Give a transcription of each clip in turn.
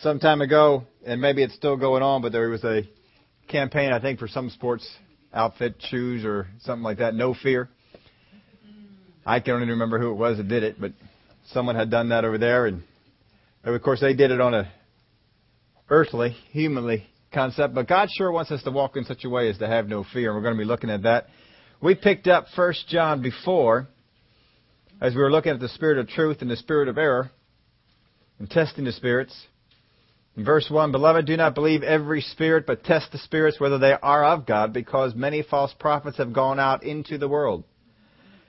some time ago, and maybe it's still going on, but there was a campaign, I think, for some sports outfit, shoes, or something like that. No fear. I can't even remember who it was that did it, but someone had done that over there, and of course they did it on a earthly, humanly concept. But God sure wants us to walk in such a way as to have no fear, and we're going to be looking at that. We picked up First John before, as we were looking at the spirit of truth and the spirit of error, and testing the spirits. In verse 1, Beloved, do not believe every spirit, but test the spirits whether they are of God, because many false prophets have gone out into the world.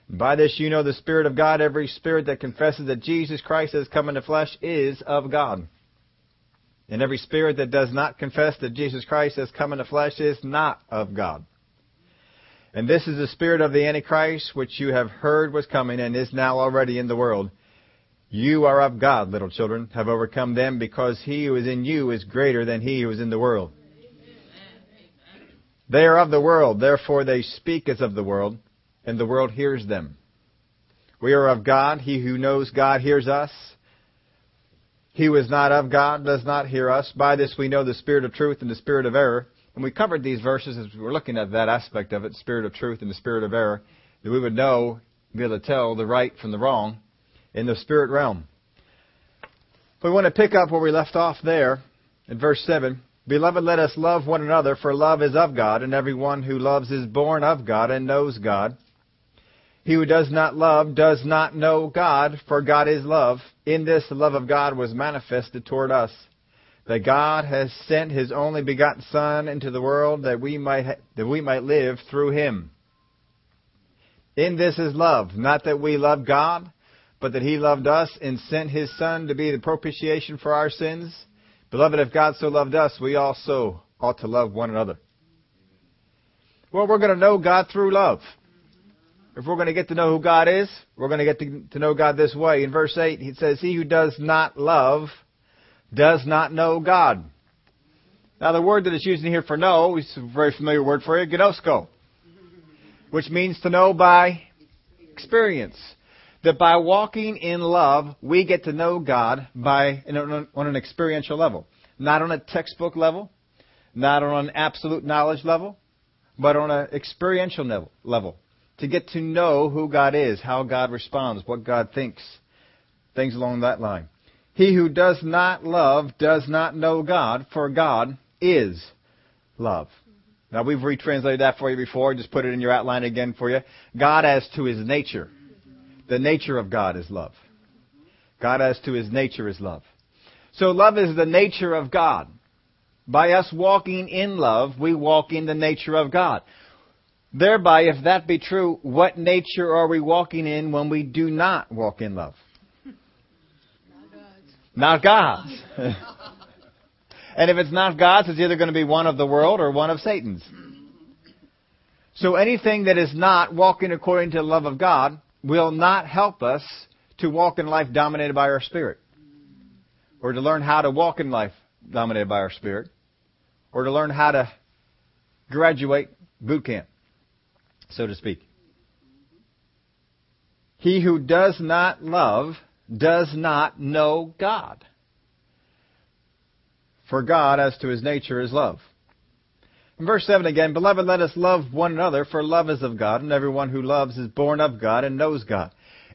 By this you know the Spirit of God. Every spirit that confesses that Jesus Christ has come in the flesh is of God. And every spirit that does not confess that Jesus Christ has come in the flesh is not of God. And this is the spirit of the Antichrist, which you have heard was coming and is now already in the world. You are of God, little children, have overcome them, because he who is in you is greater than he who is in the world. They are of the world, therefore they speak as of the world and the world hears them. We are of God. He who knows God hears us. He who is not of God does not hear us. By this we know the spirit of truth and the spirit of error. And we covered these verses as we were looking at that aspect of it, spirit of truth and the spirit of error, that we would know, be able to tell the right from the wrong in the spirit realm. We want to pick up where we left off there in verse 7. Beloved, let us love one another, for love is of God, and everyone who loves is born of God and knows God. He who does not love does not know God, for God is love. In this the love of God was manifested toward us, that God has sent his only begotten Son into the world that we might ha- that we might live through him. In this is love, not that we love God, but that he loved us and sent his Son to be the propitiation for our sins. Beloved, if God so loved us, we also ought to love one another. Well, we're going to know God through love. If we're going to get to know who God is, we're going to get to, to know God this way. In verse 8, he says, He who does not love does not know God. Now, the word that is used in here for know is a very familiar word for you, gnosko, which means to know by experience. That by walking in love, we get to know God by on an experiential level, not on a textbook level, not on an absolute knowledge level, but on an experiential level to get to know who God is, how God responds, what God thinks, things along that line. He who does not love does not know God, for God is love. Now we've retranslated that for you before, just put it in your outline again for you. God as to his nature. The nature of God is love. God as to his nature is love. So love is the nature of God. By us walking in love, we walk in the nature of God. Thereby, if that be true, what nature are we walking in when we do not walk in love? Not God's. and if it's not God's, it's either going to be one of the world or one of Satan's. So anything that is not walking according to the love of God will not help us to walk in life dominated by our spirit. Or to learn how to walk in life dominated by our spirit. Or to learn how to graduate boot camp so to speak. He who does not love does not know God. For God, as to his nature, is love. Verse 7 again, Beloved, let us love one another, for love is of God, and everyone who loves is born of God and knows God.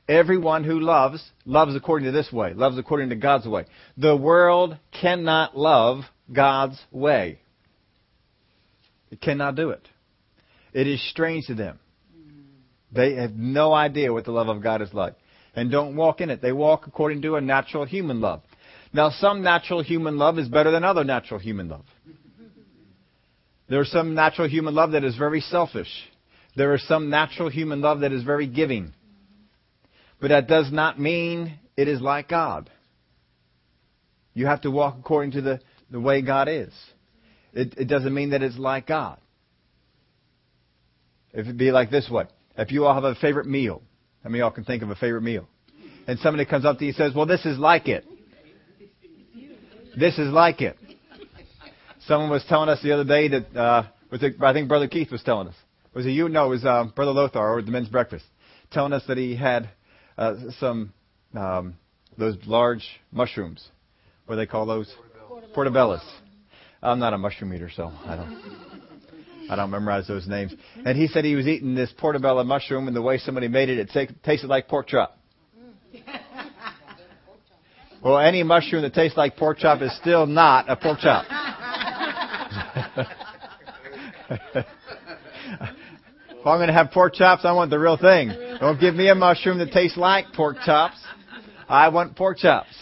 Everyone who loves, loves according to this way, loves according to God's way. The world cannot love God's way. It cannot do it. It is strange to them. They have no idea what the love of God is like and don't walk in it. They walk according to a natural human love. Now, some natural human love is better than other natural human love. There's some natural human love that is very selfish. There is some natural human love that is very giving. But that does not mean it is like God. You have to walk according to the, the way God is. It, it doesn't mean that it's like God. If it be like this way. If you all have a favorite meal, I mean, y'all can think of a favorite meal? And somebody comes up to you and says, well, this is like it. This is like it. Someone was telling us the other day that, uh, was it, I think Brother Keith was telling us. Was it you? No, it was uh, Brother Lothar or the men's breakfast. Telling us that he had uh, some, um, those large mushrooms. What do they call those? Portobellos. I'm not a mushroom eater, so I don't. I don't memorize those names. And he said he was eating this portobello mushroom, and the way somebody made it, it t- tasted like pork chop. Well, any mushroom that tastes like pork chop is still not a pork chop. If I'm going to have pork chops, I want the real thing. Don't give me a mushroom that tastes like pork chops. I want pork chops.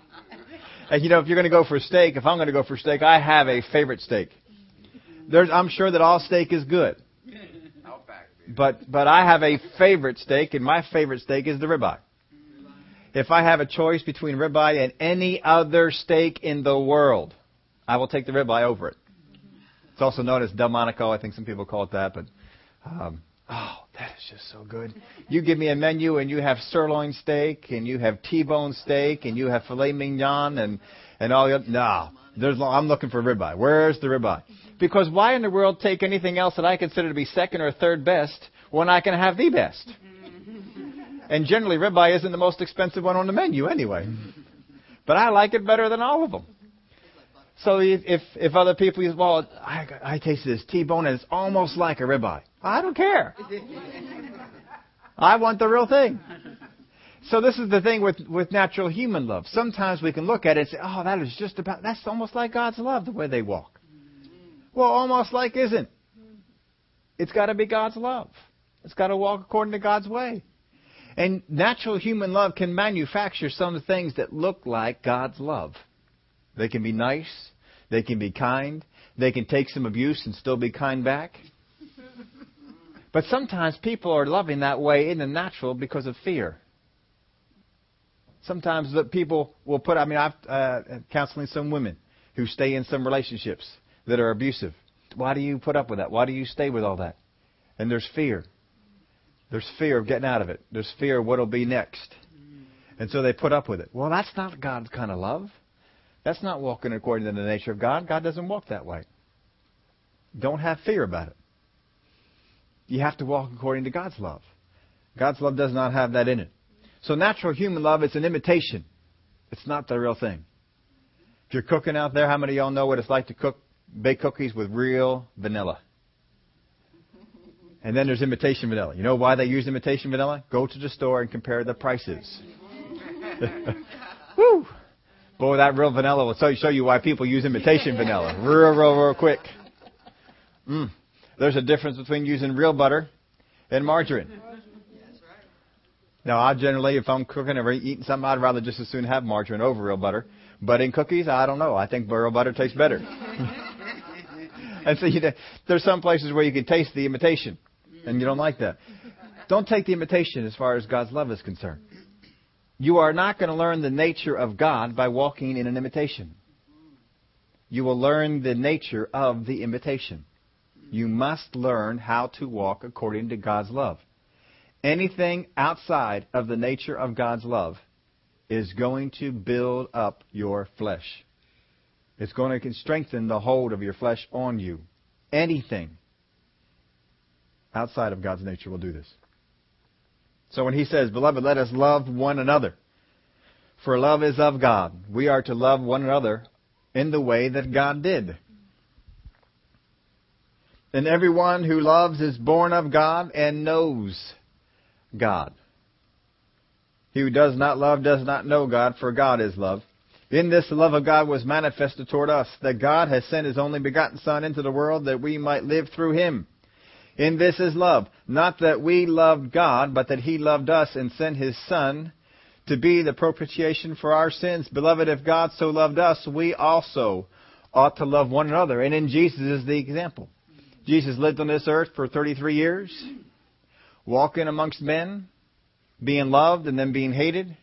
and you know, if you're going to go for steak, if I'm going to go for steak, I have a favorite steak. There's, I'm sure that all steak is good. But but I have a favorite steak, and my favorite steak is the ribeye. If I have a choice between ribeye and any other steak in the world, I will take the ribeye over it. It's also known as Delmonico. I think some people call it that, but um, oh, that is just so good. You give me a menu, and you have sirloin steak, and you have T-bone steak, and you have filet mignon, and and all the. No, there's. I'm looking for ribeye. Where's the ribeye? Because why in the world take anything else that I consider to be second or third best when I can have the best? And generally, ribeye isn't the most expensive one on the menu anyway. But I like it better than all of them. So if if, other people use, well, I, I tasted this T-bone and it's almost like a ribeye. I don't care. I want the real thing. So this is the thing with, with natural human love. Sometimes we can look at it and say, oh, that is just about, that's almost like God's love, the way they walk. Well, almost like isn't. It's got to be God's love. It's got to walk according to God's way. And natural human love can manufacture some things that look like God's love. They can be nice. They can be kind. They can take some abuse and still be kind back. But sometimes people are loving that way in the natural because of fear. Sometimes the people will put, I mean, I've uh, counseling some women who stay in some relationships that are abusive. Why do you put up with that? Why do you stay with all that? And there's fear. There's fear of getting out of it. There's fear of what'll be next. And so they put up with it. Well, that's not God's kind of love. That's not walking according to the nature of God. God doesn't walk that way. Don't have fear about it. You have to walk according to God's love. God's love does not have that in it. So natural human love is an imitation. It's not the real thing. If you're cooking out there, how many of y'all know what it's like to cook bake cookies with real vanilla. And then there's imitation vanilla. You know why they use imitation vanilla? Go to the store and compare the prices. Woo! Boy, that real vanilla will show you why people use imitation vanilla. Real, real, real quick. Mm. There's a difference between using real butter and margarine. Now, I generally, if I'm cooking or eating something, I'd rather just as soon have margarine over real butter. But in cookies, I don't know. I think real butter tastes better. and so you know, there's some places where you can taste the imitation, and you don't like that. Don't take the imitation as far as God's love is concerned. You are not going to learn the nature of God by walking in an imitation. You will learn the nature of the imitation. You must learn how to walk according to God's love. Anything outside of the nature of God's love is going to build up your flesh. It's going to strengthen the hold of your flesh on you. Anything outside of God's nature will do this. So when he says, Beloved, let us love one another, for love is of God, we are to love one another in the way that God did. And everyone who loves is born of God and knows God. He who does not love does not know God, for God is love. In this, the love of God was manifested toward us, that God has sent His only begotten Son into the world that we might live through Him. In this is love, not that we loved God, but that He loved us and sent His Son to be the propitiation for our sins. Beloved, if God so loved us, we also ought to love one another. And in Jesus is the example. Jesus lived on this earth for 33 years, walking amongst men, being loved and then being hated,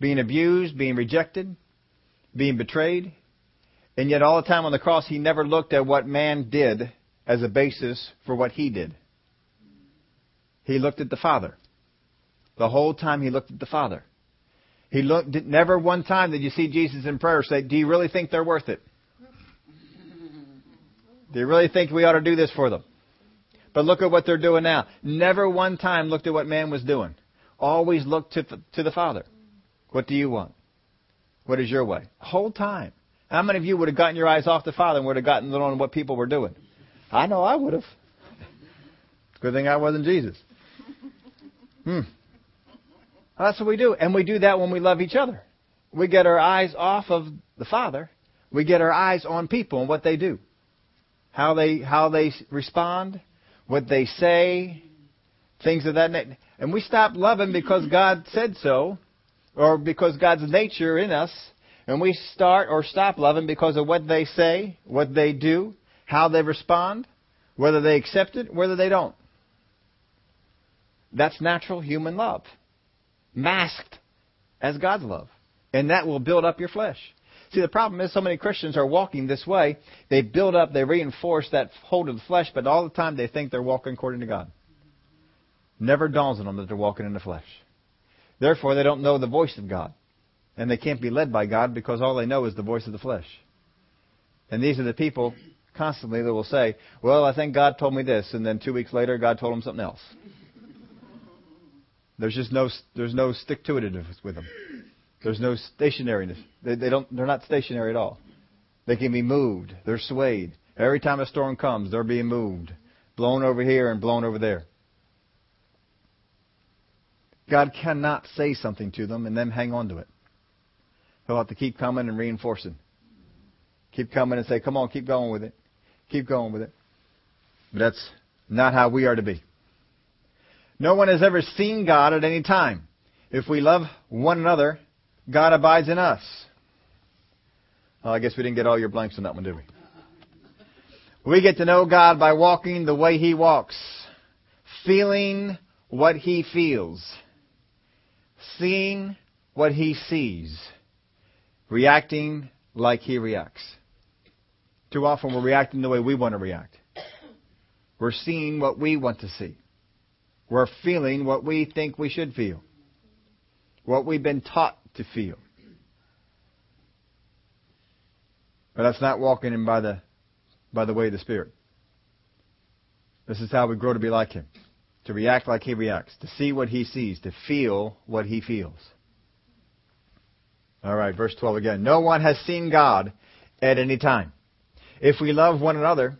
being abused, being rejected, being betrayed. And yet, all the time on the cross, he never looked at what man did as a basis for what he did. He looked at the Father. The whole time he looked at the Father. He looked, never one time did you see Jesus in prayer say, Do you really think they're worth it? Do you really think we ought to do this for them? But look at what they're doing now. Never one time looked at what man was doing. Always looked to, to the Father. What do you want? What is your way? Whole time. How many of you would have gotten your eyes off the Father and would have gotten on what people were doing? I know I would have. Good thing I wasn't Jesus. Hmm. That's what we do. And we do that when we love each other. We get our eyes off of the Father. We get our eyes on people and what they do. How they, how they respond, what they say, things of that nature. And we stop loving because God said so, or because God's nature in us, and we start or stop loving because of what they say, what they do, how they respond, whether they accept it, whether they don't. That's natural human love, masked as God's love. And that will build up your flesh. See, the problem is so many Christians are walking this way. They build up, they reinforce that hold of the flesh, but all the time they think they're walking according to God. Never dawns on them that they're walking in the flesh. Therefore, they don't know the voice of God. And they can't be led by God because all they know is the voice of the flesh. And these are the people constantly that will say, Well, I think God told me this, and then two weeks later, God told them something else. There's just no, there's no stick to itiveness with them. There's no stationariness. They, they don't, they're not stationary at all. They can be moved. They're swayed. Every time a storm comes, they're being moved, blown over here and blown over there. God cannot say something to them and then hang on to it. He'll have to keep coming and reinforcing. Keep coming and say, come on, keep going with it. Keep going with it. But that's not how we are to be. No one has ever seen God at any time. If we love one another, God abides in us. Well, I guess we didn't get all your blanks on that one, did we? We get to know God by walking the way He walks, feeling what He feels, seeing what He sees, reacting like He reacts. Too often we're reacting the way we want to react. We're seeing what we want to see. We're feeling what we think we should feel. What we've been taught to feel. But that's not walking in by the by the way of the Spirit. This is how we grow to be like Him. To react like He reacts. To see what He sees. To feel what He feels. Alright, verse 12 again. No one has seen God at any time. If we love one another,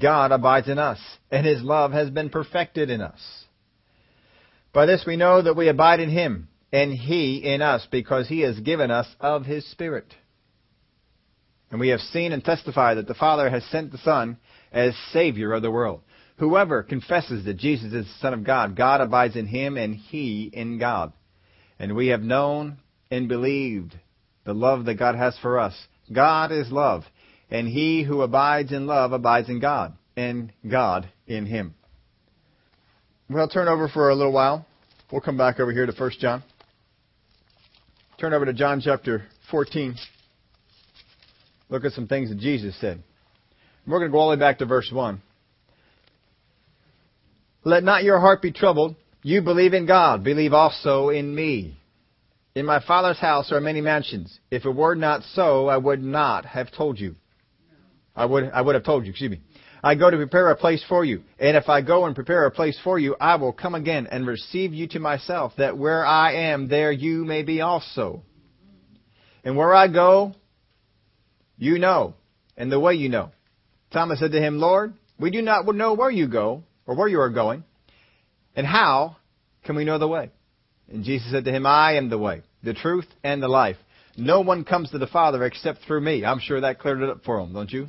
God abides in us, and His love has been perfected in us. By this we know that we abide in Him, and He in us, because He has given us of His Spirit. And we have seen and testified that the Father has sent the Son as Savior of the world. Whoever confesses that Jesus is the Son of God, God abides in him and he in God. And we have known and believed the love that God has for us. God is love, and he who abides in love abides in God, and God in him. We'll turn over for a little while. We'll come back over here to 1 John. Turn over to John chapter 14. Look at some things that Jesus said. We're going to go all the way back to verse 1. Let not your heart be troubled. You believe in God. Believe also in me. In my Father's house are many mansions. If it were not so, I would not have told you. I would, I would have told you, excuse me. I go to prepare a place for you. And if I go and prepare a place for you, I will come again and receive you to myself, that where I am, there you may be also. And where I go, you know, and the way you know. Thomas said to him, Lord, we do not know where you go, or where you are going, and how can we know the way? And Jesus said to him, I am the way, the truth, and the life. No one comes to the Father except through me. I'm sure that cleared it up for him, don't you?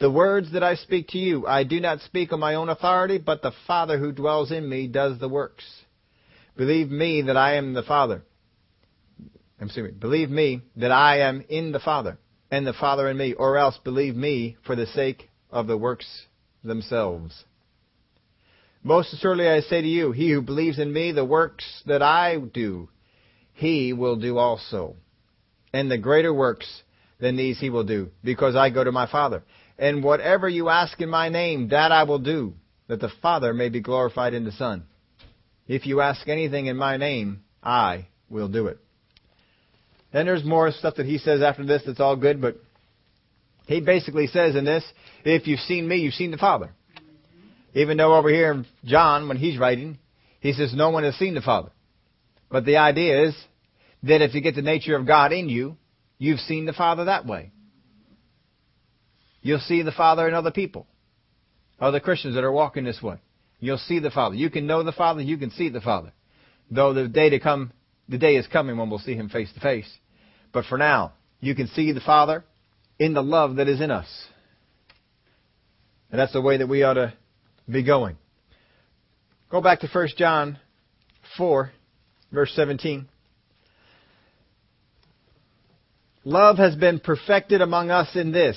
The words that I speak to you, I do not speak on my own authority, but the Father who dwells in me does the works. Believe me that I am the Father. Excuse me. Believe me that I am in the Father, and the Father in me, or else believe me for the sake of the works themselves. Most assuredly I say to you, he who believes in me, the works that I do, he will do also. And the greater works than these he will do, because I go to my Father. And whatever you ask in my name, that I will do, that the Father may be glorified in the Son. If you ask anything in my name, I will do it. Then there's more stuff that he says after this that's all good, but he basically says in this, if you've seen me, you've seen the Father. Even though over here in John, when he's writing, he says no one has seen the Father. But the idea is that if you get the nature of God in you, you've seen the Father that way. You'll see the Father in other people, other Christians that are walking this way. You'll see the Father. You can know the Father. You can see the Father. Though the day to come, the day is coming when we'll see Him face to face. But for now, you can see the Father in the love that is in us. And that's the way that we ought to be going. Go back to 1 John 4, verse 17. Love has been perfected among us in this,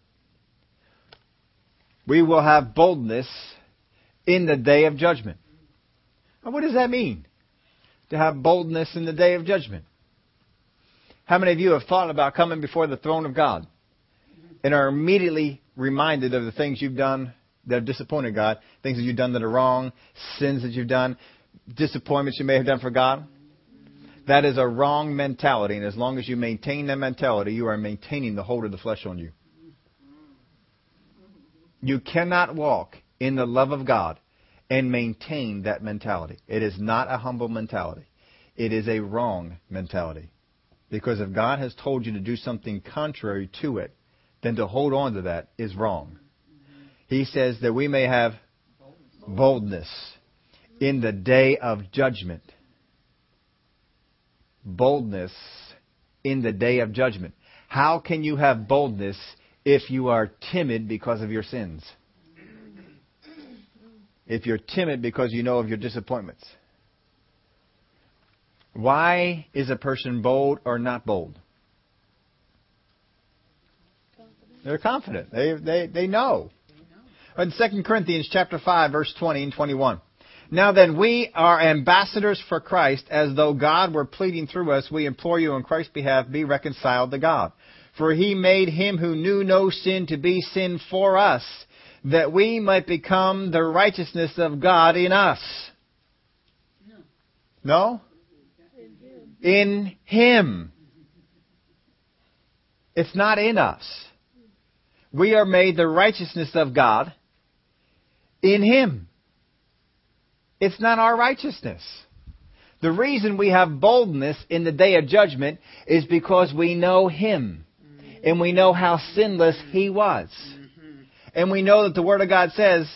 We will have boldness in the day of judgment. Now, what does that mean? To have boldness in the day of judgment. How many of you have thought about coming before the throne of God and are immediately reminded of the things you've done that have disappointed God, things that you've done that are wrong, sins that you've done, disappointments you may have done for God? That is a wrong mentality, and as long as you maintain that mentality, you are maintaining the hold of the flesh on you. You cannot walk in the love of God and maintain that mentality. It is not a humble mentality. It is a wrong mentality. Because if God has told you to do something contrary to it, then to hold on to that is wrong. He says that we may have boldness in the day of judgment boldness in the day of judgment. How can you have boldness if you are timid because of your sins? If you're timid because you know of your disappointments. Why is a person bold or not bold? They're confident. They, they, they know. In 2 Corinthians chapter 5, verse 20 and 21. Now then, we are ambassadors for Christ, as though God were pleading through us. We implore you on Christ's behalf, be reconciled to God. For he made him who knew no sin to be sin for us, that we might become the righteousness of God in us. No? In him. It's not in us. We are made the righteousness of God in him. It's not our righteousness. The reason we have boldness in the day of judgment is because we know Him. And we know how sinless He was. And we know that the Word of God says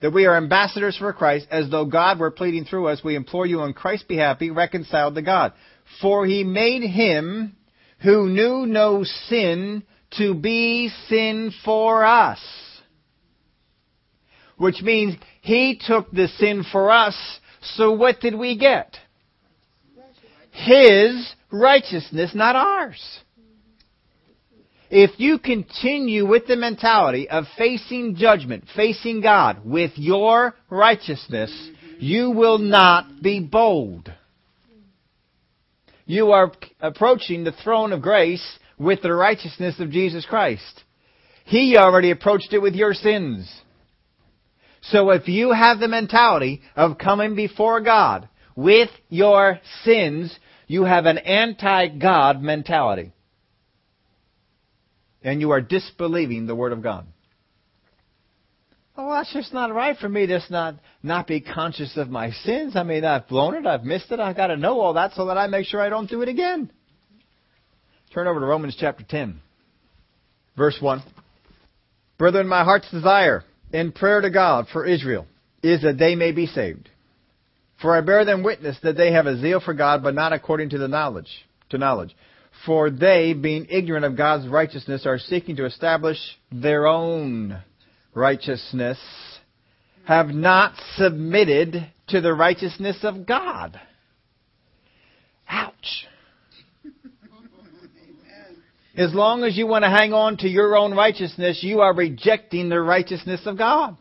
that we are ambassadors for Christ, as though God were pleading through us. We implore you on Christ's behalf, be reconciled to God. For He made Him who knew no sin to be sin for us. Which means he took the sin for us, so what did we get? His righteousness, not ours. If you continue with the mentality of facing judgment, facing God with your righteousness, you will not be bold. You are approaching the throne of grace with the righteousness of Jesus Christ. He already approached it with your sins. So if you have the mentality of coming before God with your sins, you have an anti-God mentality. And you are disbelieving the Word of God. Well, that's just not right for me to not, not be conscious of my sins. I mean, I've blown it, I've missed it, I've got to know all that so that I make sure I don't do it again. Turn over to Romans chapter 10, verse 1. Brethren, my heart's desire in prayer to God for Israel is that they may be saved. For I bear them witness that they have a zeal for God, but not according to the knowledge, to knowledge. For they, being ignorant of God's righteousness, are seeking to establish their own righteousness, have not submitted to the righteousness of God. Ouch. As long as you want to hang on to your own righteousness, you are rejecting the righteousness of God.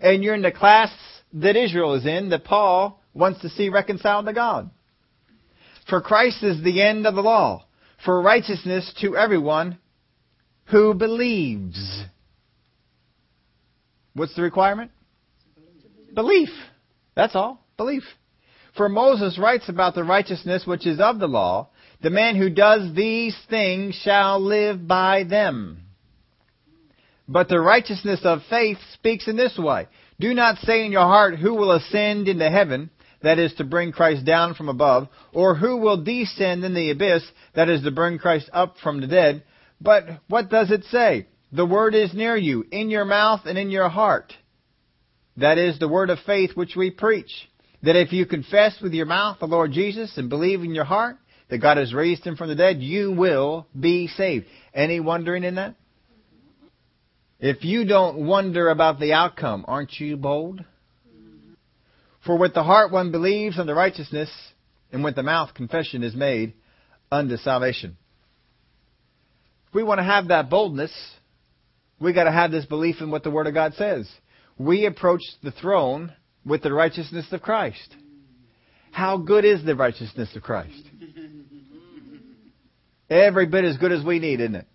And you're in the class that Israel is in, that Paul wants to see reconciled to God. For Christ is the end of the law, for righteousness to everyone who believes. What's the requirement? Belief. That's all. Belief. For Moses writes about the righteousness which is of the law, the man who does these things shall live by them. But the righteousness of faith speaks in this way. Do not say in your heart, who will ascend into heaven, that is to bring Christ down from above, or who will descend in the abyss, that is to bring Christ up from the dead. But what does it say? The word is near you, in your mouth and in your heart. That is the word of faith which we preach. That if you confess with your mouth the Lord Jesus and believe in your heart that God has raised him from the dead, you will be saved. Any wondering in that? If you don't wonder about the outcome, aren't you bold? For with the heart one believes unto righteousness, and with the mouth confession is made unto salvation. If we want to have that boldness, we got to have this belief in what the Word of God says. We approach the throne with the righteousness of Christ. How good is the righteousness of Christ? Every bit as good as we need, isn't it?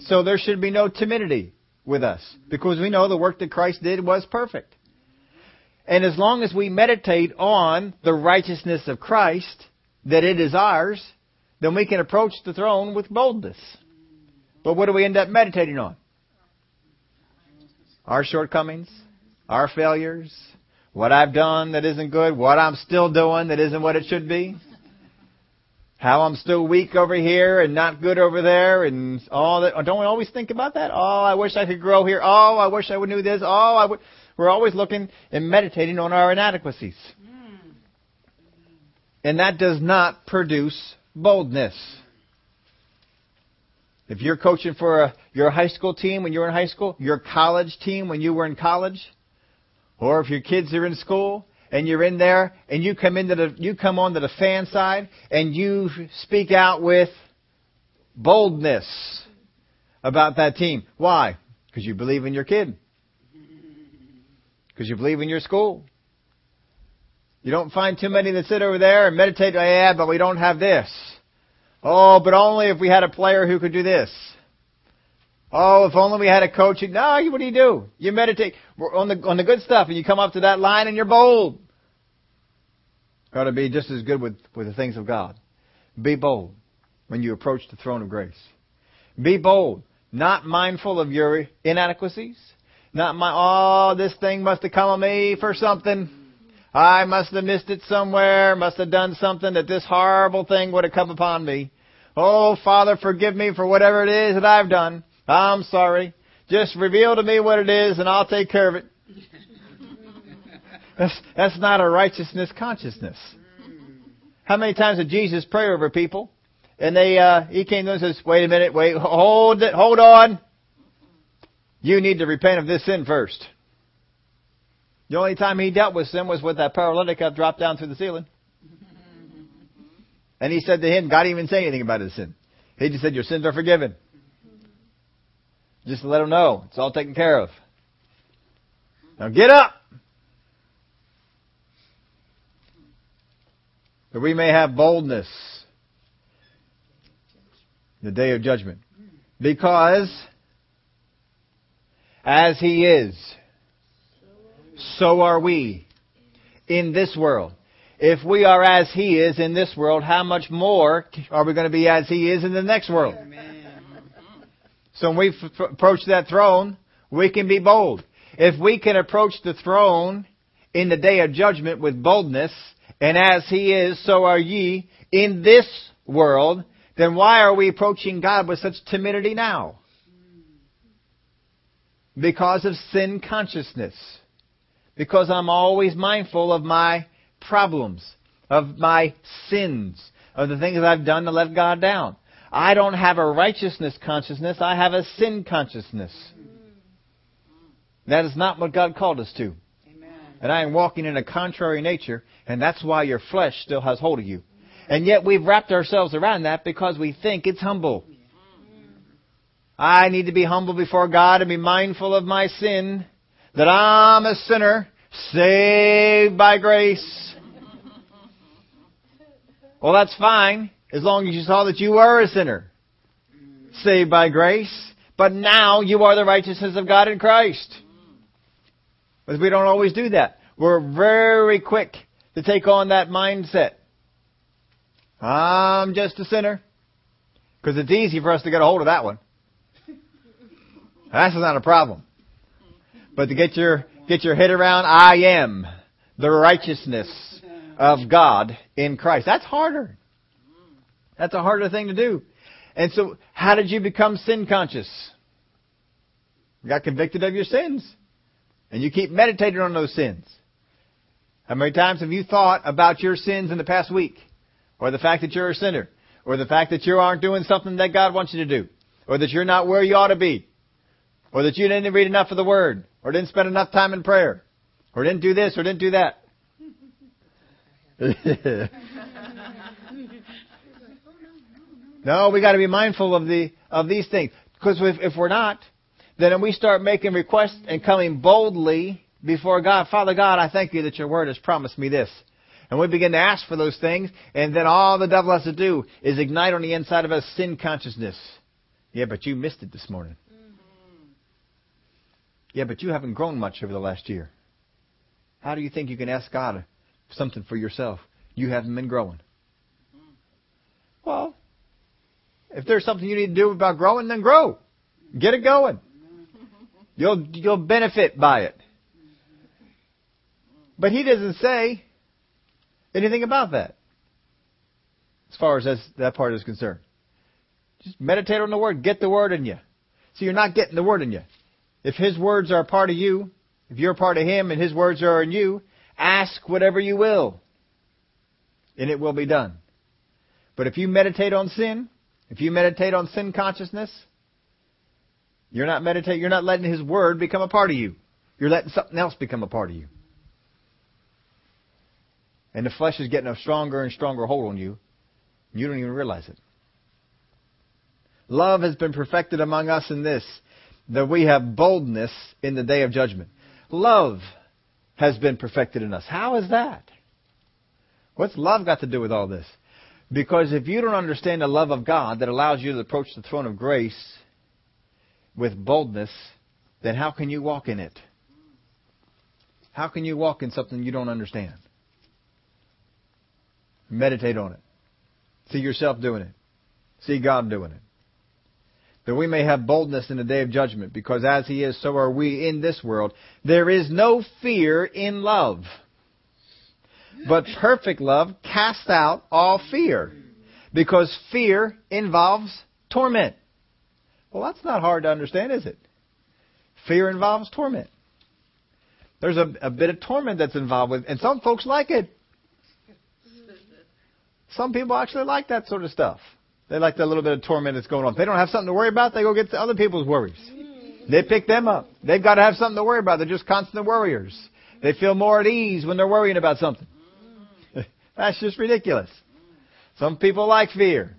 So there should be no timidity with us because we know the work that Christ did was perfect. And as long as we meditate on the righteousness of Christ, that it is ours, then we can approach the throne with boldness. But what do we end up meditating on? Our shortcomings, our failures, what I've done that isn't good, what I'm still doing that isn't what it should be how I'm still weak over here and not good over there and all that. Don't we always think about that? Oh, I wish I could grow here. Oh, I wish I would knew this. Oh, I would. We're always looking and meditating on our inadequacies. Mm. And that does not produce boldness. If you're coaching for a, your high school team when you were in high school, your college team when you were in college, or if your kids are in school, and you're in there and you come into the you come onto the fan side and you speak out with boldness about that team. Why? Because you believe in your kid. Because you believe in your school. You don't find too many that sit over there and meditate, oh, yeah, but we don't have this. Oh, but only if we had a player who could do this. Oh, if only we had a coach. No, what do you do? You meditate on the on the good stuff, and you come up to that line, and you're bold. Got to be just as good with with the things of God. Be bold when you approach the throne of grace. Be bold, not mindful of your inadequacies. Not my, oh, this thing must have come on me for something. I must have missed it somewhere, must have done something that this horrible thing would have come upon me. Oh, Father, forgive me for whatever it is that I've done. I'm sorry. Just reveal to me what it is and I'll take care of it. That's, that's not a righteousness consciousness. How many times did Jesus pray over people? And they, uh, he came to them and says, wait a minute, wait, hold it, hold on. You need to repent of this sin first. The only time he dealt with sin was with that paralytic that dropped down through the ceiling. And he said to him, God didn't even say anything about his sin. He just said, your sins are forgiven. Just to let him know. It's all taken care of. Now get up. That we may have boldness the day of judgment. Because as He is, so are we in this world. If we are as He is in this world, how much more are we going to be as He is in the next world? So when we f- approach that throne, we can be bold. If we can approach the throne in the day of judgment with boldness, and as he is, so are ye in this world, then why are we approaching God with such timidity now? Because of sin consciousness. Because I'm always mindful of my problems, of my sins, of the things I've done to let God down. I don't have a righteousness consciousness, I have a sin consciousness. That is not what God called us to. Amen. And I am walking in a contrary nature, and that's why your flesh still has hold of you. And yet we've wrapped ourselves around that because we think it's humble. I need to be humble before God and be mindful of my sin, that I'm a sinner, saved by grace. Well, that's fine, as long as you saw that you were a sinner, saved by grace, but now you are the righteousness of God in Christ. But we don't always do that. We're very quick to take on that mindset. I'm just a sinner. Because it's easy for us to get a hold of that one. That's not a problem. But to get your, get your head around, I am the righteousness of God in Christ. That's harder. That's a harder thing to do. And so, how did you become sin conscious? You got convicted of your sins. And you keep meditating on those sins. How many times have you thought about your sins in the past week? Or the fact that you're a sinner? Or the fact that you aren't doing something that God wants you to do? Or that you're not where you ought to be? Or that you didn't read enough of the Word? Or didn't spend enough time in prayer? Or didn't do this or didn't do that? no, we got to be mindful of the of these things because if, if we're not, then we start making requests and coming boldly before God. Father God, I thank you that your word has promised me this. And we begin to ask for those things, and then all the devil has to do is ignite on the inside of us sin consciousness. Yeah, but you missed it this morning. Yeah, but you haven't grown much over the last year. How do you think you can ask God something for yourself? You haven't been growing. Well, if there's something you need to do about growing, then grow. Get it going. You'll you'll benefit by it. But he doesn't say anything about that. As far as that part is concerned. Just meditate on the word. Get the word in you. So you're not getting the word in you. If his words are a part of you, if you're a part of him and his words are in you, ask whatever you will. And it will be done. But if you meditate on sin, if you meditate on sin consciousness, you're not meditating, you're not letting his word become a part of you. You're letting something else become a part of you. And the flesh is getting a stronger and stronger hold on you. You don't even realize it. Love has been perfected among us in this, that we have boldness in the day of judgment. Love has been perfected in us. How is that? What's love got to do with all this? Because if you don't understand the love of God that allows you to approach the throne of grace with boldness, then how can you walk in it? How can you walk in something you don't understand? Meditate on it. See yourself doing it. See God doing it. That we may have boldness in the day of judgment, because as He is, so are we in this world. There is no fear in love. But perfect love casts out all fear, because fear involves torment. Well, that's not hard to understand, is it? Fear involves torment. There's a, a bit of torment that's involved with, and some folks like it. Some people actually like that sort of stuff. They like that little bit of torment that's going on. If they don't have something to worry about, they go get other people's worries. They pick them up. They've got to have something to worry about. They're just constant worriers. They feel more at ease when they're worrying about something. that's just ridiculous. Some people like fear.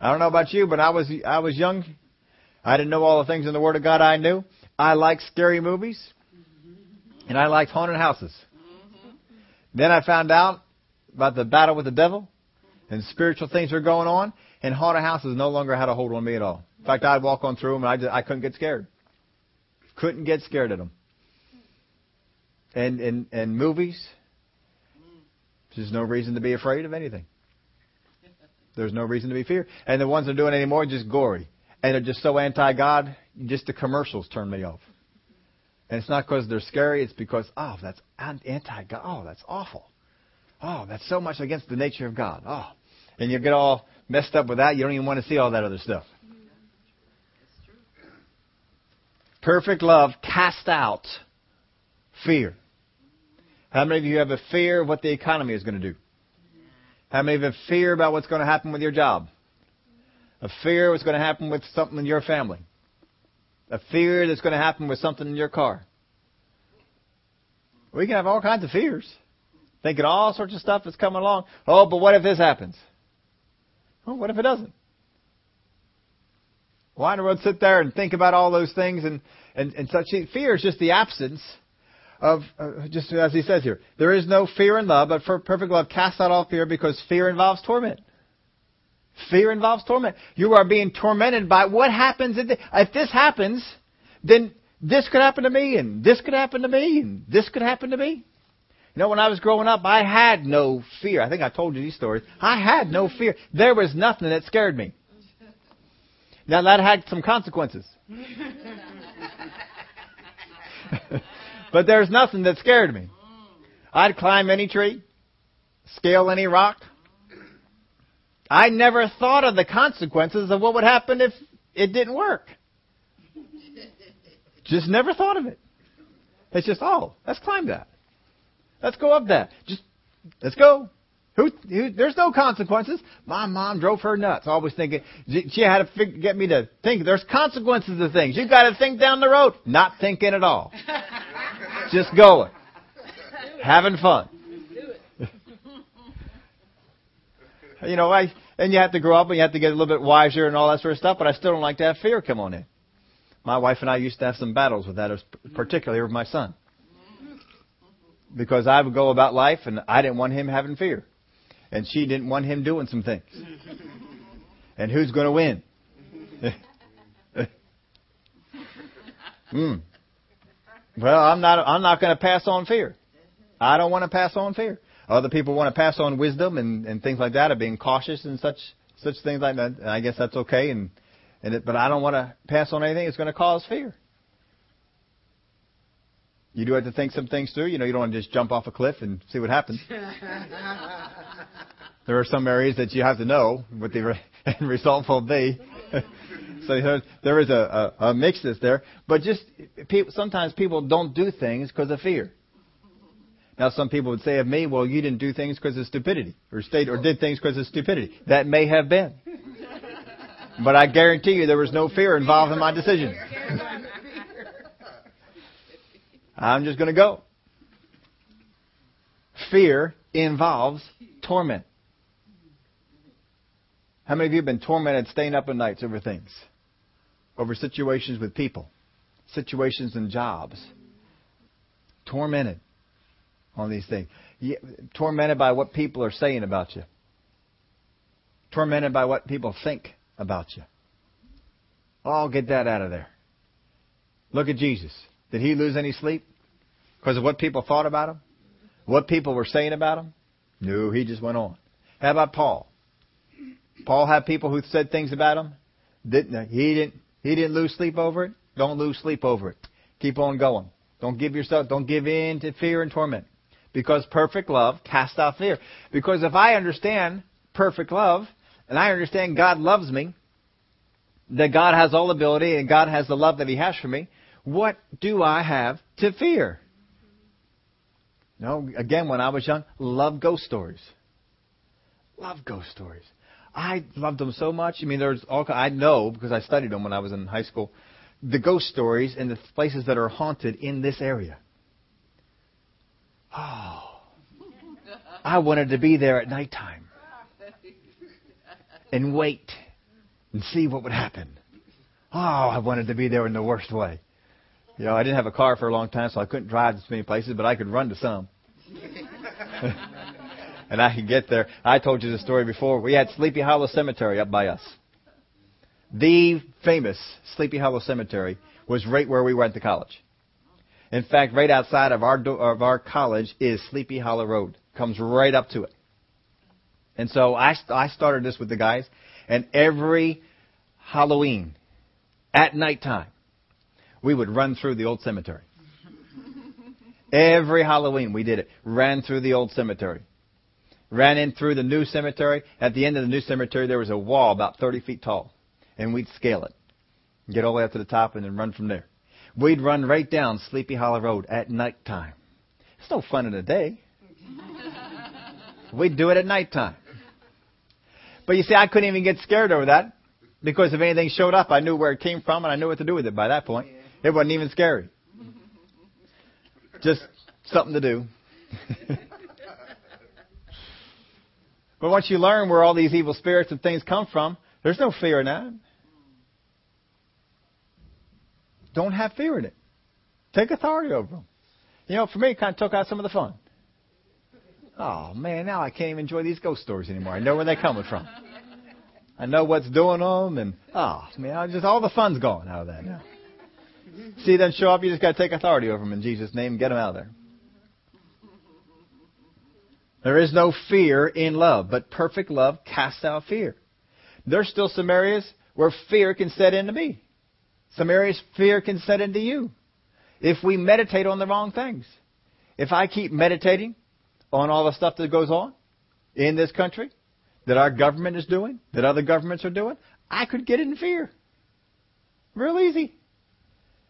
I don't know about you, but I was I was young. I didn't know all the things in the Word of God I knew. I liked scary movies, and I liked haunted houses. Then I found out about the battle with the devil, and spiritual things were going on, and haunted houses no longer had a hold on me at all. In fact, I'd walk on through them and I, just, I couldn't get scared. Couldn't get scared of them. And, and, and movies, there's no reason to be afraid of anything. There's no reason to be feared. And the ones that are doing anymore are just gory. And they're just so anti-God, just the commercials turn me off. And it's not because they're scary, it's because, oh, that's anti-God. Oh, that's awful. Oh, that's so much against the nature of God. Oh. And you get all messed up with that, you don't even want to see all that other stuff. Perfect love cast out fear. How many of you have a fear of what the economy is going to do? How many of you have a fear about what's going to happen with your job? A fear what's going to happen with something in your family? A fear that's going to happen with something in your car? We can have all kinds of fears. Thinking all sorts of stuff that's coming along. Oh, but what if this happens? Well, what if it doesn't? Why in the world sit there and think about all those things and, and, and such? Fear is just the absence of, uh, just as he says here, there is no fear in love, but for perfect love casts out all fear because fear involves torment. Fear involves torment. You are being tormented by what happens if, if this happens, then this could happen to me, and this could happen to me, and this could happen to me. You know, when I was growing up, I had no fear. I think I told you these stories. I had no fear. There was nothing that scared me. Now that had some consequences. but there's nothing that scared me. I'd climb any tree, scale any rock. I never thought of the consequences of what would happen if it didn't work. Just never thought of it. It's just, oh, let's climb that. Let's go up that. Just, let's go. Who, who, there's no consequences. My mom drove her nuts, always thinking she had to fig, get me to think there's consequences to things. You got to think down the road. Not thinking at all. Just going, having fun. you know, I and you have to grow up and you have to get a little bit wiser and all that sort of stuff. But I still don't like to have fear come on in. My wife and I used to have some battles with that, particularly with my son, because I would go about life and I didn't want him having fear and she didn't want him doing some things. and who's going to win? mm. Well, I'm not. I'm not going to pass on fear. I don't want to pass on fear. Other people want to pass on wisdom and, and things like that, of being cautious and such such things like that. And I guess that's okay. And and it, but I don't want to pass on anything that's going to cause fear. You do have to think some things through. You know, you don't want to just jump off a cliff and see what happens. there are some areas that you have to know what the end result will be. so there is a, a, a mixness there. But just people, sometimes people don't do things because of fear. Now, some people would say of me, "Well, you didn't do things because of stupidity, or state, or did things because of stupidity." That may have been, but I guarantee you there was no fear involved in my decision. I'm just going to go. Fear involves torment. How many of you have been tormented staying up at nights over things? Over situations with people, situations and jobs. Tormented on these things. tormented by what people are saying about you. Tormented by what people think about you. Oh, get that out of there. Look at Jesus. Did he lose any sleep? Because of what people thought about him? What people were saying about him? No, he just went on. How about Paul? Paul had people who said things about him. Didn't he? Didn't he? Didn't lose sleep over it. Don't lose sleep over it. Keep on going. Don't give yourself. Don't give in to fear and torment. Because perfect love casts out fear. Because if I understand perfect love, and I understand God loves me, that God has all ability and God has the love that He has for me, what do I have to fear? No, again, when I was young, loved ghost stories. Love ghost stories. I loved them so much. I mean, there's all I know because I studied them when I was in high school. The ghost stories and the places that are haunted in this area. Oh, I wanted to be there at nighttime and wait and see what would happen. Oh, I wanted to be there in the worst way. You know, I didn't have a car for a long time, so I couldn't drive to many places, but I could run to some. and I could get there. I told you the story before. We had Sleepy Hollow Cemetery up by us. The famous Sleepy Hollow Cemetery was right where we went to college. In fact, right outside of our do- of our college is Sleepy Hollow Road. Comes right up to it. And so I I started this with the guys, and every Halloween at nighttime we would run through the old cemetery. Every Halloween we did it. Ran through the old cemetery. Ran in through the new cemetery. At the end of the new cemetery there was a wall about 30 feet tall. And we'd scale it. Get all the way up to the top and then run from there. We'd run right down Sleepy Hollow Road at night time. It's no fun in the day. We'd do it at night time. But you see, I couldn't even get scared over that because if anything showed up, I knew where it came from and I knew what to do with it by that point. It wasn't even scary. Just something to do. but once you learn where all these evil spirits and things come from, there's no fear in that. Don't have fear in it. Take authority over them. You know, for me, it kind of took out some of the fun. Oh man, now I can't even enjoy these ghost stories anymore. I know where they're coming from. I know what's doing them, and oh man, just all the fun's gone out of that now. See them show up, you just got to take authority over them in Jesus' name and get them out of there. There is no fear in love, but perfect love casts out fear. There's still some areas where fear can set into me. Some areas fear can set into you. If we meditate on the wrong things. If I keep meditating on all the stuff that goes on in this country, that our government is doing, that other governments are doing, I could get in fear. Real easy.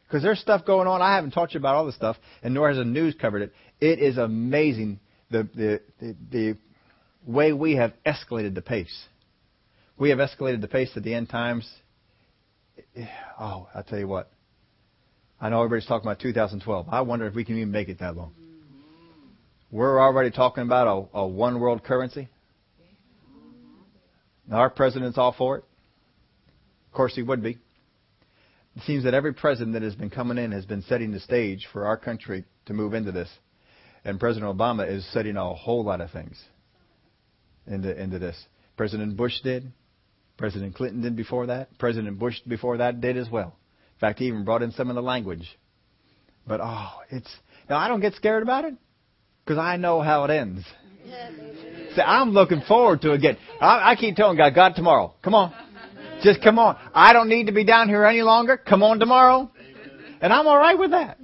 Because there's stuff going on. I haven't taught you about all the stuff, and nor has the news covered it. It is amazing the, the, the, the way we have escalated the pace. We have escalated the pace to the end times. Oh, I'll tell you what. I know everybody's talking about 2012. I wonder if we can even make it that long. We're already talking about a, a one world currency. Our president's all for it. Of course, he would be. It seems that every president that has been coming in has been setting the stage for our country to move into this. And President Obama is setting a whole lot of things into, into this. President Bush did. President Clinton did before that. President Bush before that did as well. In fact, he even brought in some of the language. But oh, it's now I don't get scared about it because I know how it ends. See, I'm looking forward to it again. I, I keep telling God, God, tomorrow, come on, just come on. I don't need to be down here any longer. Come on tomorrow, and I'm all right with that.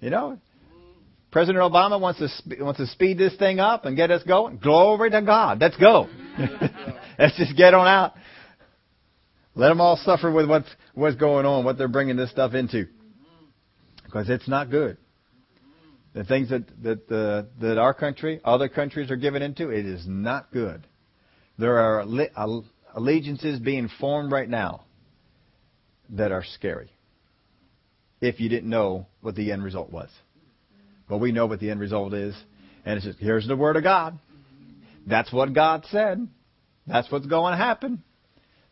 You know, President Obama wants to wants to speed this thing up and get us going. Glory to God. Let's go. Let's just get on out. Let them all suffer with what's what's going on, what they're bringing this stuff into, because it's not good. The things that that uh, that our country, other countries are given into, it is not good. There are allegiances being formed right now that are scary. If you didn't know what the end result was. But we know what the end result is. And it's just, here's the Word of God. That's what God said. That's what's going to happen.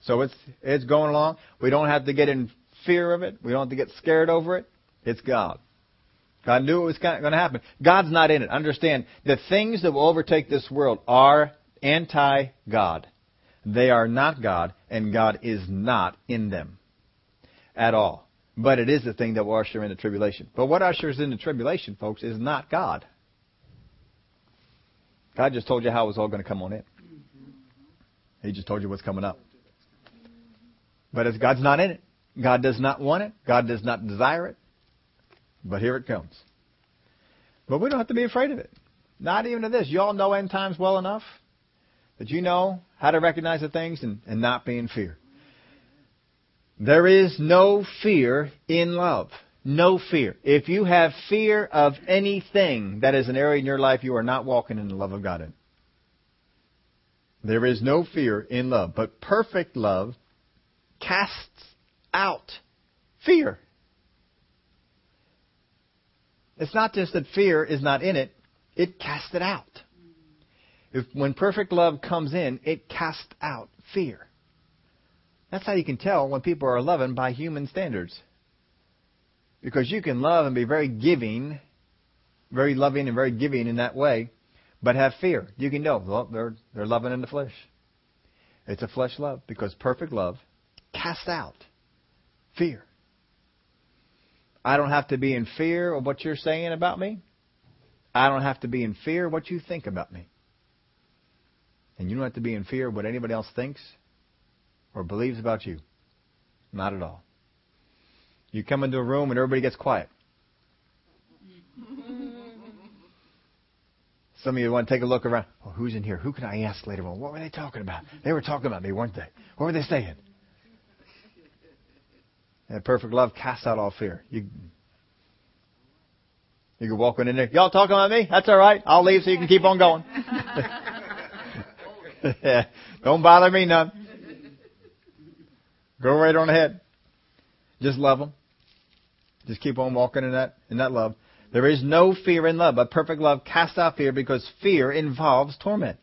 So it's, it's going along. We don't have to get in fear of it. We don't have to get scared over it. It's God. God knew it was going to happen. God's not in it. Understand, the things that will overtake this world are anti-God. They are not God, and God is not in them at all. But it is the thing that will usher in the tribulation. But what ushers in the tribulation, folks, is not God. God just told you how it was all going to come on in. He just told you what's coming up. But as God's not in it, God does not want it, God does not desire it, but here it comes. But we don't have to be afraid of it. Not even of this. You all know end times well enough that you know how to recognize the things and, and not be in fear. There is no fear in love. No fear. If you have fear of anything that is an area in your life you are not walking in the love of God in. There is no fear in love, but perfect love casts out fear. It's not just that fear is not in it, it casts it out. If, when perfect love comes in, it casts out fear. That's how you can tell when people are loving by human standards. Because you can love and be very giving, very loving and very giving in that way, but have fear. You can know well, they're they're loving in the flesh. It's a flesh love because perfect love casts out fear. I don't have to be in fear of what you're saying about me. I don't have to be in fear of what you think about me. And you don't have to be in fear of what anybody else thinks or believes about you. Not at all. You come into a room and everybody gets quiet. Some of you want to take a look around. Oh, who's in here? Who can I ask later on? What were they talking about? They were talking about me, weren't they? What were they saying? And perfect love casts out all fear. You, you can walk in there. Y'all talking about me? That's all right. I'll leave so you can keep on going. Don't bother me none. Go right on ahead. Just love them. Just keep on walking in that in that love. There is no fear in love, but perfect love casts out fear because fear involves torment.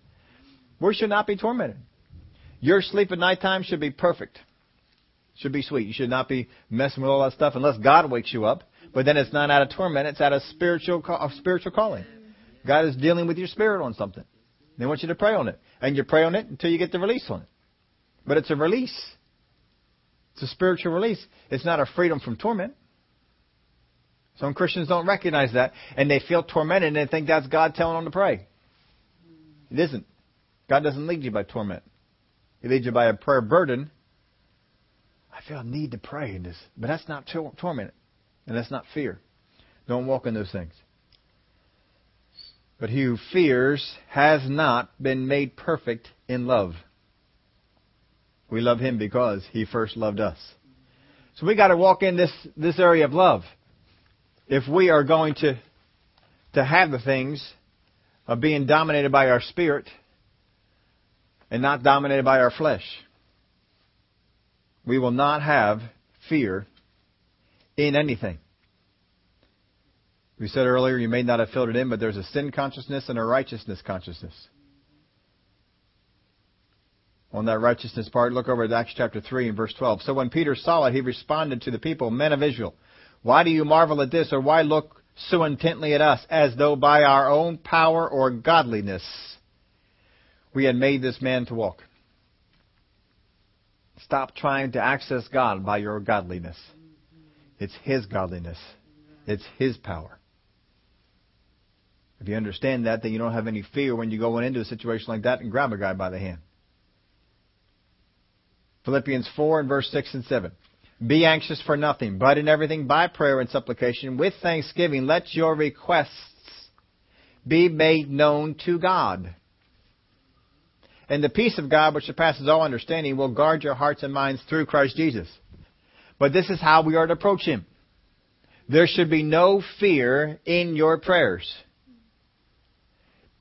We should not be tormented. Your sleep at nighttime should be perfect. Should be sweet. You should not be messing with all that stuff unless God wakes you up. But then it's not out of torment; it's out of spiritual of spiritual calling. God is dealing with your spirit on something. They want you to pray on it, and you pray on it until you get the release on it. But it's a release. It's a spiritual release. It's not a freedom from torment. Some Christians don't recognize that, and they feel tormented, and they think that's God telling them to pray. It isn't. God doesn't lead you by torment. He leads you by a prayer burden. I feel a need to pray in this, but that's not tor- torment, and that's not fear. Don't walk in those things. But he who fears has not been made perfect in love. We love him because he first loved us. So we got to walk in this, this area of love. If we are going to, to have the things of being dominated by our spirit and not dominated by our flesh, we will not have fear in anything. We said earlier, you may not have filled it in, but there's a sin consciousness and a righteousness consciousness. On that righteousness part, look over at Acts chapter 3 and verse 12. So when Peter saw it, he responded to the people, Men of Israel, why do you marvel at this, or why look so intently at us, as though by our own power or godliness we had made this man to walk? Stop trying to access God by your godliness. It's His godliness. It's His power. If you understand that, then you don't have any fear when you go into a situation like that and grab a guy by the hand. Philippians 4 and verse 6 and 7. Be anxious for nothing, but in everything by prayer and supplication with thanksgiving let your requests be made known to God. And the peace of God, which surpasses all understanding, will guard your hearts and minds through Christ Jesus. But this is how we are to approach Him. There should be no fear in your prayers.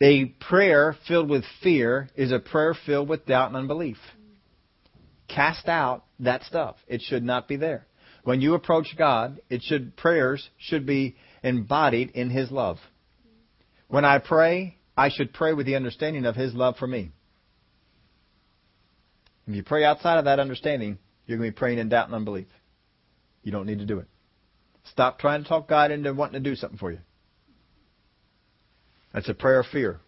A prayer filled with fear is a prayer filled with doubt and unbelief. Cast out that stuff. It should not be there. When you approach God, it should prayers should be embodied in his love. When I pray, I should pray with the understanding of his love for me. If you pray outside of that understanding, you're going to be praying in doubt and unbelief. You don't need to do it. Stop trying to talk God into wanting to do something for you. That's a prayer of fear.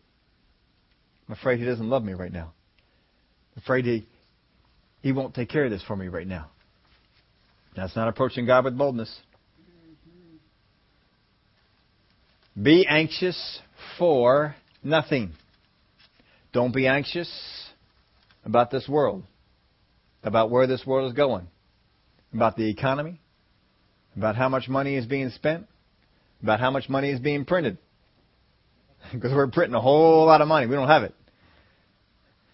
I'm afraid he doesn't love me right now. I'm afraid he, he won't take care of this for me right now. That's not approaching God with boldness. Be anxious for nothing. Don't be anxious about this world, about where this world is going, about the economy, about how much money is being spent, about how much money is being printed because we're printing a whole lot of money. We don't have it.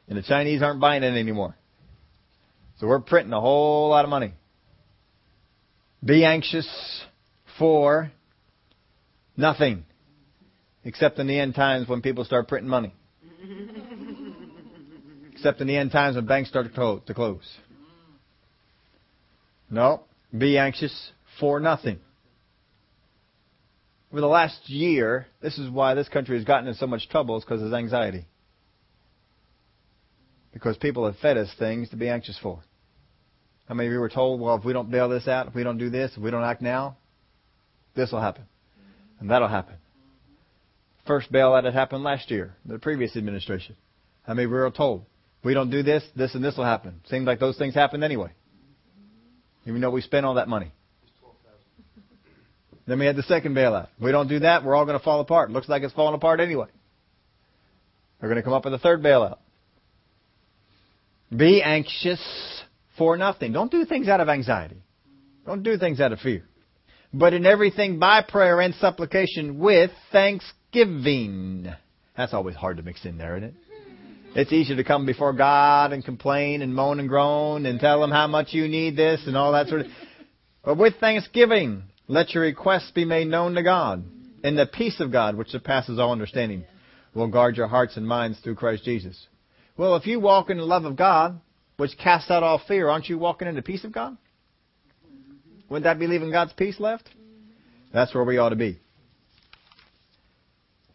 And the Chinese aren't buying it anymore. So we're printing a whole lot of money. Be anxious for nothing. Except in the end times when people start printing money. Except in the end times when banks start to close. No. Be anxious for nothing. Over the last year, this is why this country has gotten in so much trouble, is because of anxiety. Because people have fed us things to be anxious for. How many of you were told, well, if we don't bail this out, if we don't do this, if we don't act now, this will happen. And that'll happen. First bailout had happened last year, the previous administration. How many of you were told, if we don't do this, this and this will happen. Seems like those things happened anyway. Even though we spent all that money. Then we had the second bailout. If we don't do that, we're all going to fall apart. Looks like it's falling apart anyway. We're going to come up with a third bailout. Be anxious for nothing. Don't do things out of anxiety. Don't do things out of fear. But in everything by prayer and supplication with thanksgiving. That's always hard to mix in there, isn't it? It's easier to come before God and complain and moan and groan and tell Him how much you need this and all that sort of. But with thanksgiving, let your requests be made known to God, and the peace of God, which surpasses all understanding, will guard your hearts and minds through Christ Jesus. Well, if you walk in the love of God, which casts out all fear, aren't you walking in the peace of God? Wouldn't that be leaving God's peace left? That's where we ought to be.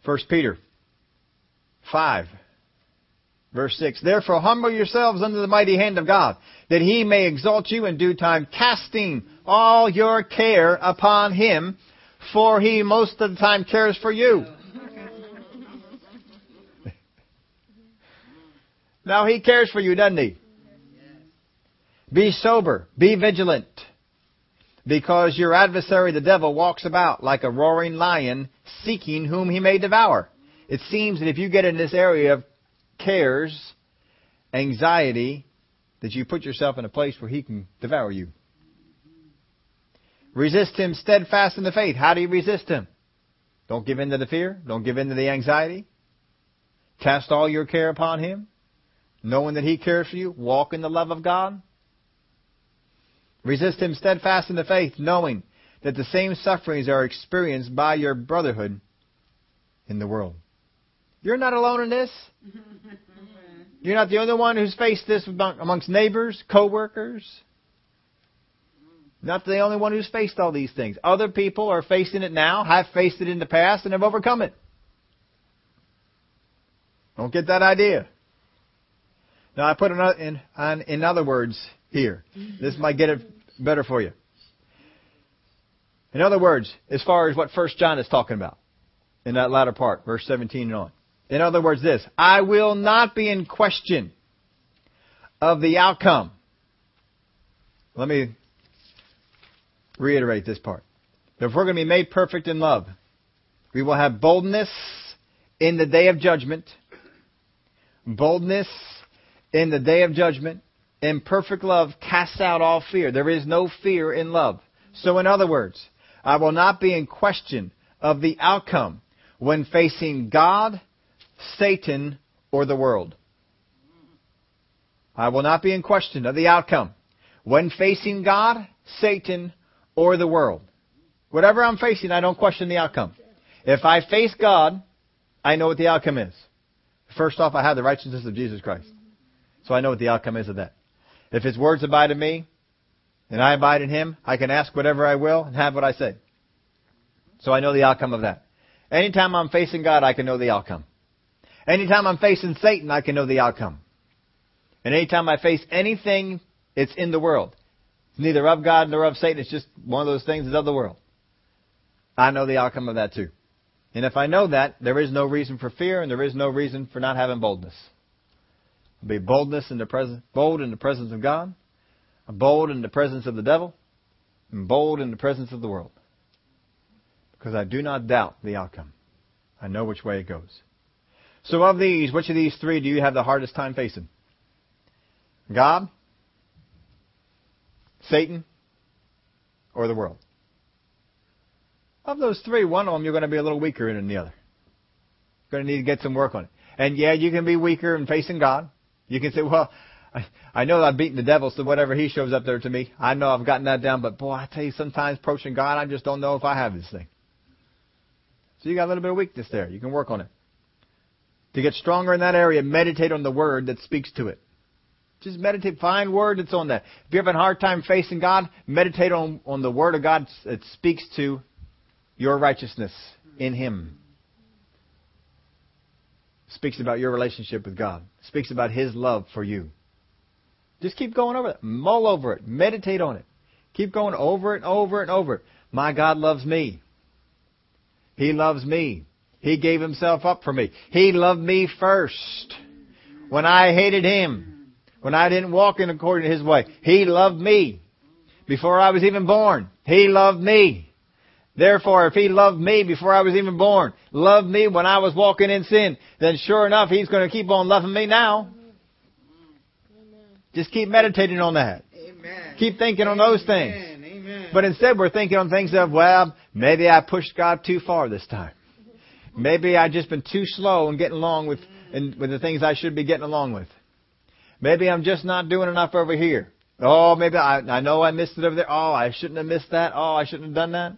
1 Peter 5, verse 6. Therefore humble yourselves under the mighty hand of God, that he may exalt you in due time, casting all your care upon him, for he most of the time cares for you. now he cares for you, doesn't he? Be sober, be vigilant, because your adversary the devil walks about like a roaring lion, seeking whom he may devour. It seems that if you get in this area of cares, anxiety, that you put yourself in a place where he can devour you. Resist him steadfast in the faith. How do you resist him? Don't give in to the fear. Don't give in to the anxiety. Cast all your care upon him, knowing that he cares for you. Walk in the love of God. Resist him steadfast in the faith, knowing that the same sufferings are experienced by your brotherhood in the world. You're not alone in this. You're not the only one who's faced this amongst neighbors, co-workers. Not the only one who's faced all these things. Other people are facing it now, have faced it in the past, and have overcome it. Don't get that idea. Now I put another in, in, in other words here. This might get it better for you. In other words, as far as what First John is talking about in that latter part, verse 17 and on. In other words, this, I will not be in question of the outcome. Let me reiterate this part. If we're going to be made perfect in love, we will have boldness in the day of judgment, boldness in the day of judgment, and perfect love casts out all fear. There is no fear in love. So in other words, I will not be in question of the outcome when facing God, Satan, or the world. I will not be in question of the outcome when facing God, Satan, or the world. Whatever I'm facing, I don't question the outcome. If I face God, I know what the outcome is. First off, I have the righteousness of Jesus Christ. So I know what the outcome is of that. If His words abide in me, and I abide in Him, I can ask whatever I will and have what I say. So I know the outcome of that. Anytime I'm facing God, I can know the outcome. Anytime I'm facing Satan, I can know the outcome. And anytime I face anything, it's in the world. It's neither of God nor of Satan. It's just one of those things that's of the world. I know the outcome of that too. And if I know that, there is no reason for fear and there is no reason for not having boldness. Be boldness in the presence, bold in the presence of God, bold in the presence of the devil, and bold in the presence of the world. Because I do not doubt the outcome. I know which way it goes. So of these, which of these three do you have the hardest time facing? God, Satan, or the world? Of those three, one of them you're going to be a little weaker in than the other. You're going to need to get some work on it. And yeah, you can be weaker in facing God. You can say, well, I, know I've beaten the devil, so whatever he shows up there to me, I know I've gotten that down, but boy, I tell you, sometimes approaching God, I just don't know if I have this thing. So you got a little bit of weakness there. You can work on it. To get stronger in that area, meditate on the word that speaks to it. Just meditate, find word that's on that. If you're having a hard time facing God, meditate on, on the word of God that speaks to your righteousness in Him speaks about your relationship with God, speaks about His love for you. Just keep going over it. Mull over it. Meditate on it. Keep going over it and over and over it. My God loves me. He loves me. He gave Himself up for me. He loved me first. When I hated Him. When I didn't walk in according to His way. He loved me. Before I was even born. He loved me. Therefore, if he loved me before I was even born, loved me when I was walking in sin, then sure enough, he's going to keep on loving me now. Just keep meditating on that. Amen. Keep thinking on those things. Amen. But instead, we're thinking on things of, well, maybe I pushed God too far this time. Maybe I've just been too slow in getting along with, with the things I should be getting along with. Maybe I'm just not doing enough over here. Oh, maybe I, I know I missed it over there. Oh, I shouldn't have missed that. Oh, I shouldn't have done that.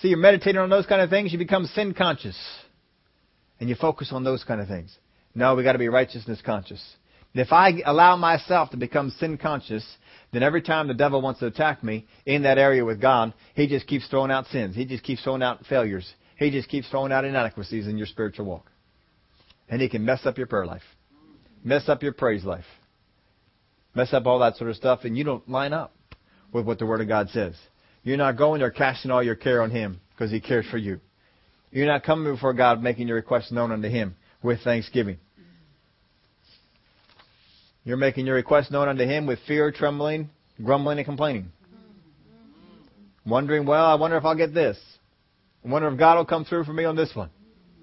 See, you're meditating on those kind of things, you become sin conscious. And you focus on those kind of things. No, we got to be righteousness conscious. If I allow myself to become sin conscious, then every time the devil wants to attack me in that area with God, he just keeps throwing out sins. He just keeps throwing out failures. He just keeps throwing out inadequacies in your spiritual walk. And he can mess up your prayer life, mess up your praise life, mess up all that sort of stuff, and you don't line up with what the Word of God says. You're not going there casting all your care on Him because He cares for you. You're not coming before God making your requests known unto Him with thanksgiving. You're making your request known unto Him with fear, trembling, grumbling, and complaining. Wondering, well, I wonder if I'll get this. I wonder if God will come through for me on this one.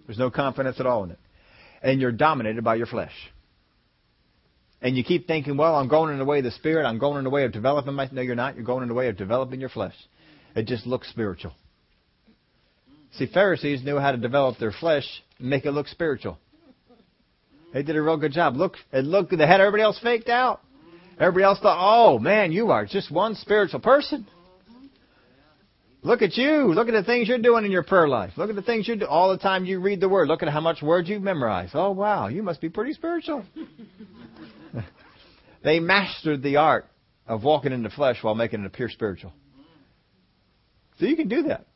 There's no confidence at all in it. And you're dominated by your flesh. And you keep thinking, well, I'm going in the way of the Spirit. I'm going in the way of developing my... No, you're not. You're going in the way of developing your flesh. It just looks spiritual. See, Pharisees knew how to develop their flesh and make it look spiritual. They did a real good job. Look, and look, they had everybody else faked out. Everybody else thought, oh man, you are just one spiritual person. Look at you. Look at the things you're doing in your prayer life. Look at the things you do all the time you read the Word. Look at how much words you've memorized. Oh wow, you must be pretty spiritual. they mastered the art of walking in the flesh while making it appear spiritual. So you can do that.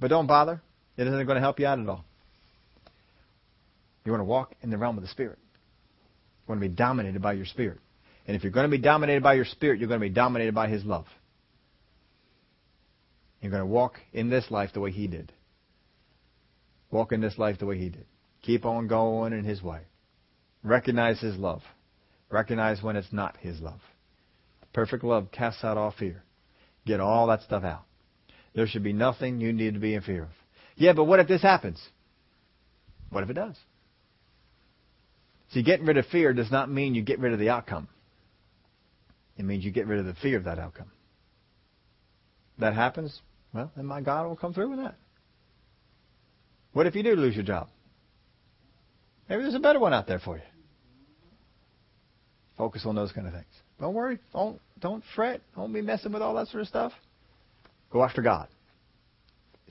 But don't bother. It isn't going to help you out at all. You want to walk in the realm of the Spirit. You want to be dominated by your Spirit. And if you're going to be dominated by your Spirit, you're going to be dominated by His love. You're going to walk in this life the way He did. Walk in this life the way He did. Keep on going in His way. Recognize His love. Recognize when it's not His love. Perfect love casts out all fear. Get all that stuff out. There should be nothing you need to be in fear of. Yeah, but what if this happens? What if it does? See, getting rid of fear does not mean you get rid of the outcome. It means you get rid of the fear of that outcome. That happens, well, then my God will come through with that. What if you do lose your job? Maybe there's a better one out there for you. Focus on those kind of things. Don't worry. Don't don't fret. Don't be messing with all that sort of stuff. Go after God.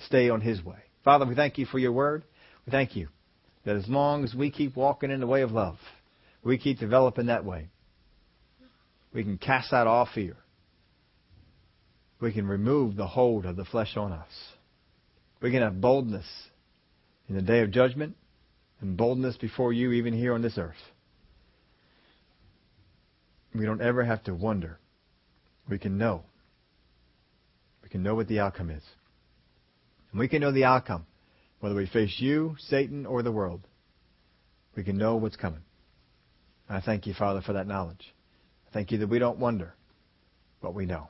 Stay on His way. Father, we thank you for your word. We thank you that as long as we keep walking in the way of love, we keep developing that way, we can cast out all fear. We can remove the hold of the flesh on us. We can have boldness in the day of judgment and boldness before you, even here on this earth. We don't ever have to wonder. We can know We can know what the outcome is. And we can know the outcome, whether we face you, Satan, or the world. We can know what's coming. I thank you, Father, for that knowledge. I thank you that we don't wonder, but we know.